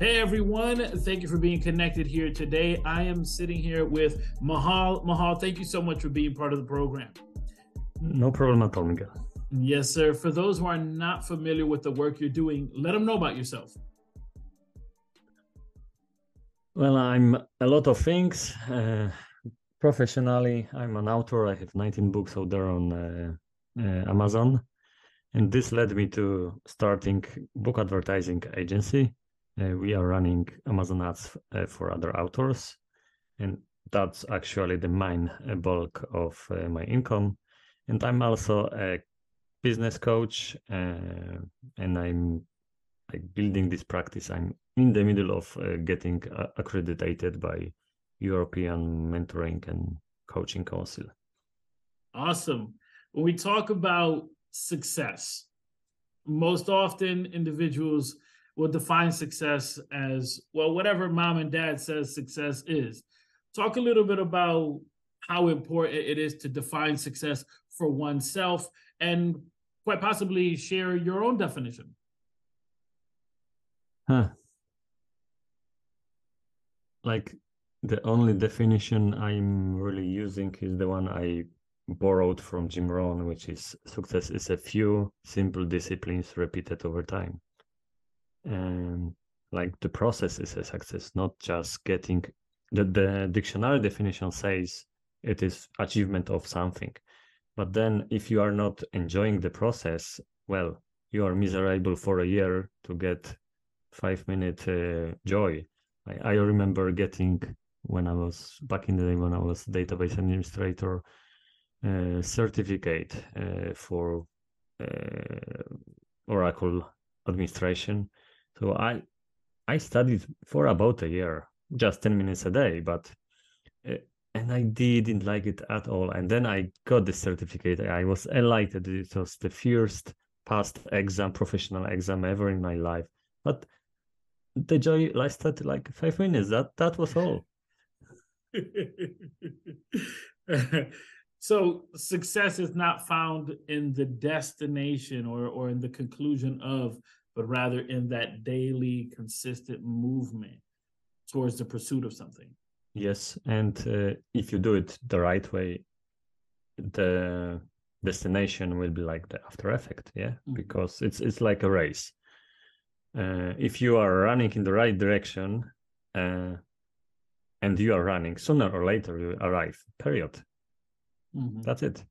Hey everyone, thank you for being connected here today. I am sitting here with Michal. Michal, thank you so much for being part of the program. No problem at all, Miguel. Yes, sir. For those who are not familiar with the work you're doing, let them know about yourself. Well, I'm a lot of things. Uh, professionally, I'm an author. I have 19 books out there on uh, uh, Amazon. And this led me to starting book advertising agency uh, we are running Amazon ads uh, for other authors, and that's actually the main uh, bulk of my income. And I'm also a business coach, uh, and I'm like building this practice. I'm in the middle of uh, getting uh, accredited by European Mentoring and Coaching Council. Awesome. When we talk about success, most often individuals will define success as well, whatever mom and dad says success is. Talk a little bit about how important it is to define success for oneself and quite possibly share your own definition. Huh. Like the only definition I'm really using is the one I borrowed from Jim Rohn, which is success is a few simple disciplines repeated over time and like the process is a success not just getting the, the dictionary definition says it is achievement of something but then if you are not enjoying the process well you are miserable for a year to get five minute uh, joy. I, I remember getting when i was back in the day when i was database administrator uh, certificate uh, for uh, oracle administration. So I I studied for about a year, just 10 minutes a day, but uh, and I didn't like it at all. And then I got the certificate. I was elated. It was the first past exam, professional exam ever in my life. But the joy lasted like five minutes. That that was all. so success is not found in the destination or or in the conclusion of but rather in that daily, consistent movement towards the pursuit of something. Yes, and uh, if you do it the right way, the destination will be like the after effect. Yeah, mm-hmm. because it's it's like a race. Uh, if you are running in the right direction, uh, and you are running, sooner or later you arrive. Period. Mm-hmm. That's it.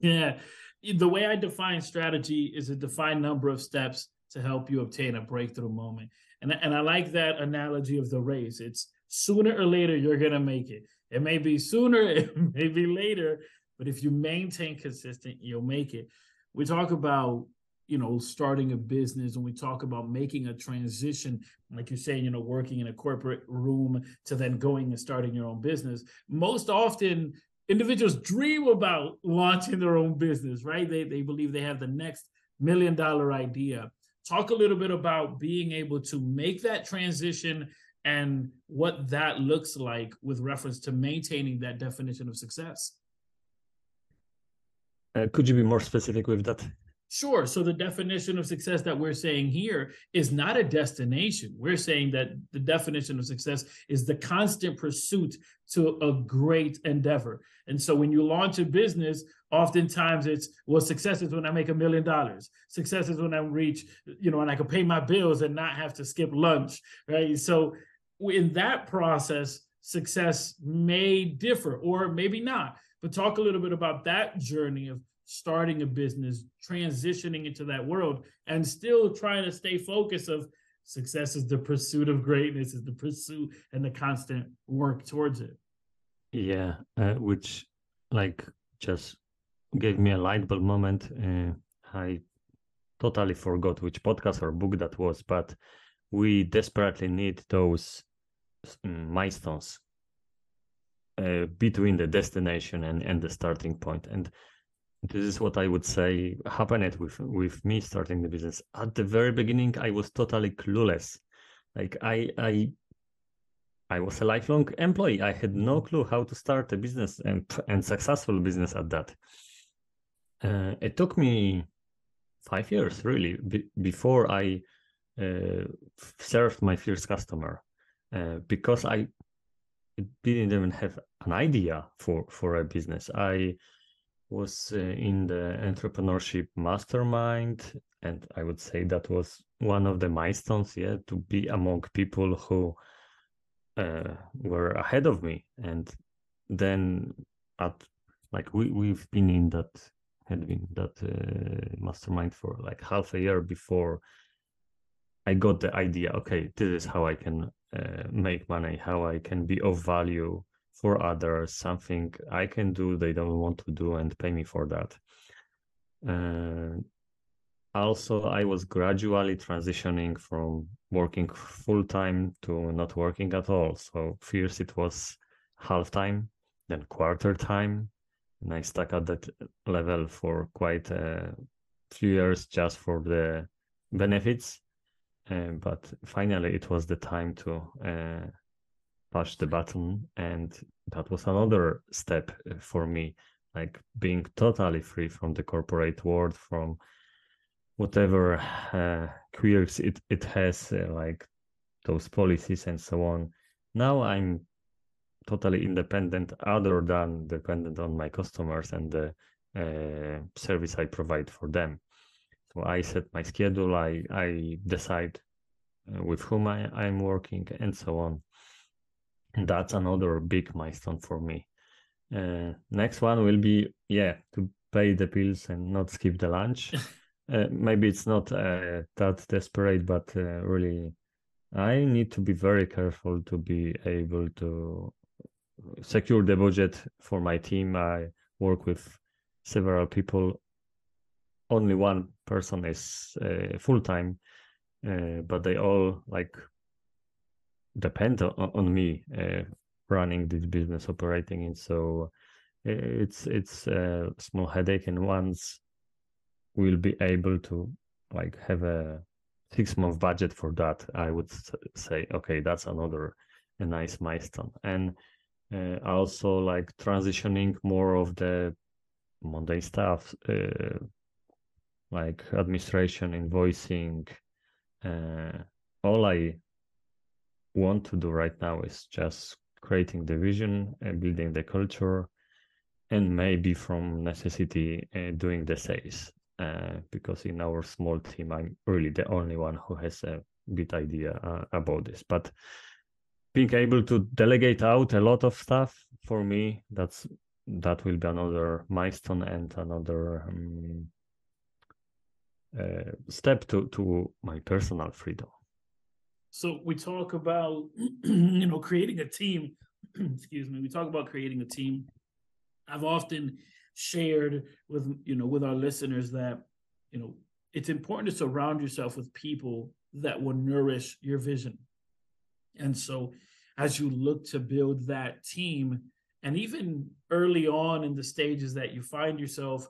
Yeah, the way I define strategy is a defined number of steps to help you obtain a breakthrough moment. And, and I like that analogy of the race. It's sooner or later you're going to make it. It may be sooner, it may be later, but if you maintain consistent, you'll make it. We talk about you know starting a business and we talk about making a transition like you're saying you know working in a corporate room to then going and starting your own business most often individuals dream about launching their own business right they, they believe they have the next million dollar idea talk a little bit about being able to make that transition and what that looks like with reference to maintaining that definition of success. Uh, could you be more specific with that? Sure. So the definition of success that we're saying here is not a destination. We're saying that the definition of success is the constant pursuit to a great endeavor. And so when you launch a business, oftentimes it's well, success is when I make a million dollars. Success is when I reach, you know, and I can pay my bills and not have to skip lunch. Right. So in that process, success may differ or maybe not. But talk a little bit about that journey of starting a business, transitioning into that world, and still trying to stay focused of success is the pursuit of greatness, is the pursuit and the constant work towards it. Yeah, uh, which like just gave me a light bulb moment. Uh, I totally forgot which podcast or book that was, but we desperately need those milestones uh, between the destination and, and the starting point. And this is what I would say happened with with me starting the business. At the very beginning, I was totally clueless. Like I I I was a lifelong employee. I had no clue how to start a business and and successful business at that. Uh, it took me five years really before I uh, served my first customer uh, because I didn't even have an idea for for a business. I was uh, in the entrepreneurship mastermind and i would say that was one of the milestones yeah to be among people who uh, were ahead of me and then at like we we've been in that had been that uh, mastermind for like half a year before i got the idea okay this is how i can uh, make money how i can be of value for others, something I can do they don't want to do and pay me for that. Uh, also, I was gradually transitioning from working full time to not working at all. So first it was half time, then quarter time, and I stuck at that level for quite a few years just for the benefits. Uh, but finally, it was the time to uh, push the button and that was another step uh, for me like being totally free from the corporate world from whatever uh, quirks it, it has uh, like those policies and so on. Now i'm totally independent other than dependent on my customers and the uh, service i provide for them so i set my schedule i i decide uh, with whom I, i'm working and so on. And that's another big milestone for me. Uh, next one will be yeah to pay the bills and not skip the lunch. Uh, maybe it's not uh, that desperate but uh, really i need to be very careful to be able to secure the budget for my team. I work with several people only one person is uh, full time uh, but they all like depend on, on me uh, running this business operating it. So it's it's a small headache and once we'll be able to like have a six month budget for that i would say okay that's another a nice milestone. And uh, also like transitioning more of the monday stuff uh, like administration invoicing uh, all i want to do right now is just creating the vision and building the culture and maybe from necessity uh, doing the sales uh, because in our small team i'm really the only one who has a good idea uh, about this. But being able to delegate out a lot of stuff for me that's that will be another milestone and another um, uh, step to to my personal freedom so we talk about you know creating a team. excuse me. We talk about creating a team. I've often shared with you know with our listeners that you know it's important to surround yourself with people that will nourish your vision. And so as you look to build that team and even early on in the stages that you find yourself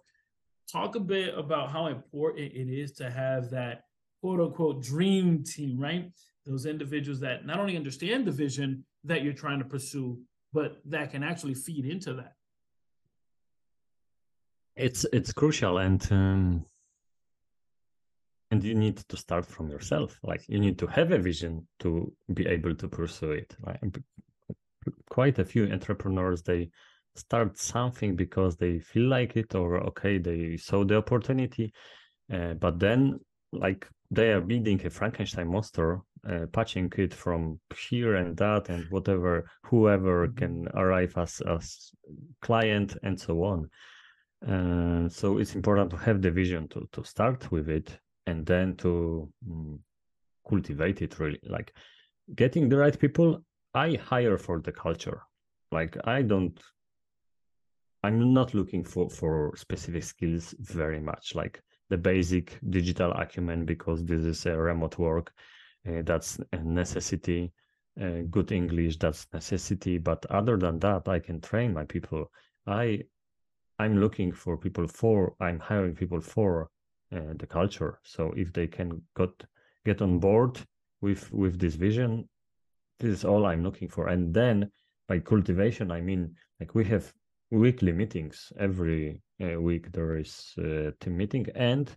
talk a bit about how important it is to have that quote unquote dream team, right? those individuals that not only understand the vision that you're trying to pursue, but that can actually feed into that. It's it's crucial, and um, and you need to start from yourself. Like you need to have a vision to be able to pursue it. Right? Quite a few entrepreneurs they start something because they feel like it, or okay, they saw the opportunity, uh, but then like they are building a Frankenstein monster uh, patching it from here and that and whatever whoever mm-hmm. can arrive as as client and so on. Uh, so it's important to have the vision to to start with it and then to um, cultivate it really. Like getting the right people i hire for the culture. Like i don't i'm not looking for for specific skills very much like the basic digital acumen because this is a remote work uh, that's a necessity uh, good english that's necessity but other than that i can train my people i I'm looking for people for I'm hiring people for uh, the culture. So if they can got get on board with with this vision, this is all I'm looking for. And then by cultivation, I mean like we have weekly meetings every uh, week. There is a team meeting, and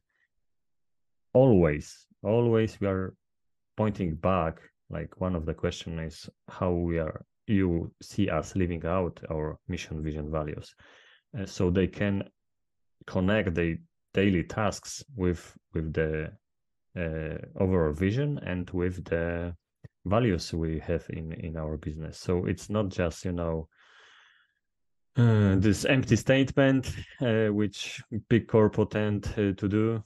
always, always we are pointing back. Like one of the question is how we are you see us living out our mission, vision, values, uh, so they can connect the daily tasks with with the uh, overall vision and with the values we have in in our business so it's not just you know uh, this empty statement uh, which big corporate tend uh, to do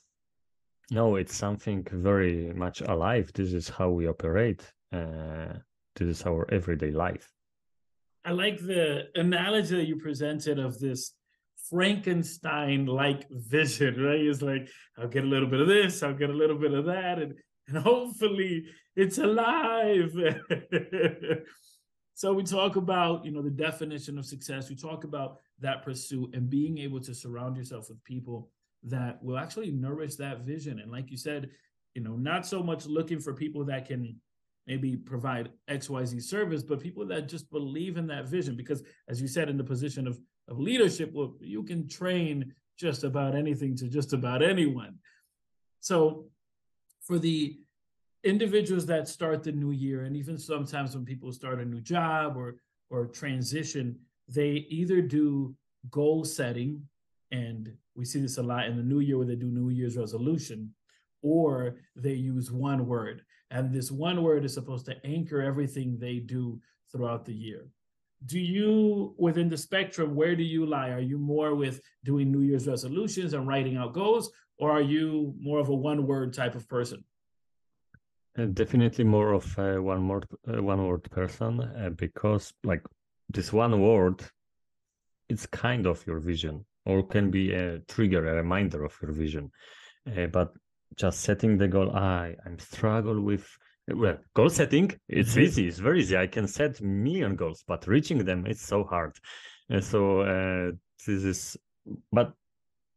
no it's something very much alive this is how we operate uh, this is our everyday life i like the analogy that you presented of this Frankenstein like vision, right? It's like, I'll get a little bit of this, I'll get a little bit of that, and, and hopefully it's alive. so we talk about, you know, the definition of success. We talk about that pursuit and being able to surround yourself with people that will actually nourish that vision. And like you said, you know, not so much looking for people that can maybe provide XYZ service, but people that just believe in that vision. Because as you said, in the position of of leadership, well, you can train just about anything to just about anyone. So for the individuals that start the new year, and even sometimes when people start a new job or or transition, they either do goal setting, and we see this a lot in the new year where they do New Year's resolution, or they use one word. And this one word is supposed to anchor everything they do throughout the year. Do you within the spectrum where do you lie? Are you more with doing new year's resolutions and writing out goals or are you more of a one word type of person uh, definitely more of a one word uh, one word person uh, because like this one word it's kind of your vision or can be a trigger a reminder of your vision. Uh, but just setting the goal i i'm struggle with well goal setting it's mm-hmm. easy it's very easy. I can set million goals but reaching them it's so hard. And so uh, this is but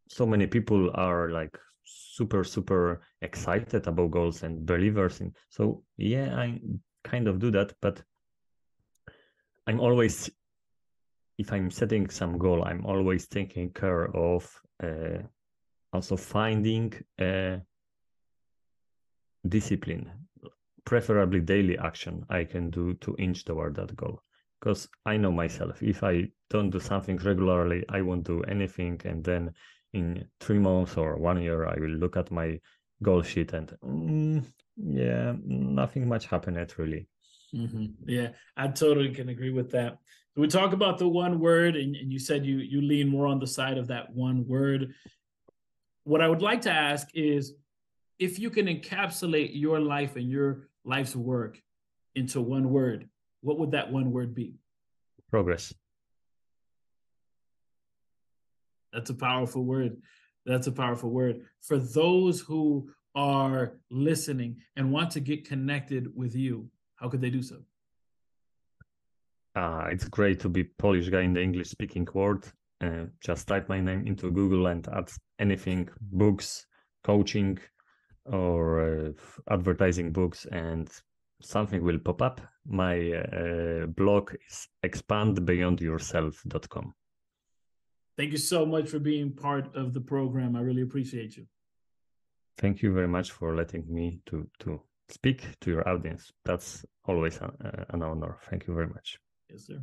so many people are like super super excited about goals and believers in so yeah i kind of do that but i'm always if i'm setting some goal i'm always taking care of uh, also finding a discipline preferably daily action I can do to inch toward that goal. Because I know myself, if I don't do something regularly, I won't do anything. And then in three months or one year, I will look at my goal sheet and mm, yeah, nothing much happened really. Mm-hmm. Yeah, I totally can agree with that. So we talk about the one word, and, and you said you you lean more on the side of that one word. What I would like to ask is if you can encapsulate your life and your life's work into one word, what would that one word be? Progress. That's a powerful word. That's a powerful word. For those who are listening and want to get connected with you, how could they do so? Uh, it's great to be Polish guy in the English speaking world. Uh, just type my name into Google and add anything, books, coaching, or uh, advertising books and something will pop up my uh, blog is expandbeyondyourself.com thank you so much for being part of the program. I really appreciate you. Thank you very much for letting me to to speak to your audience. That's always a, an honor. Thank you very much. Yes sir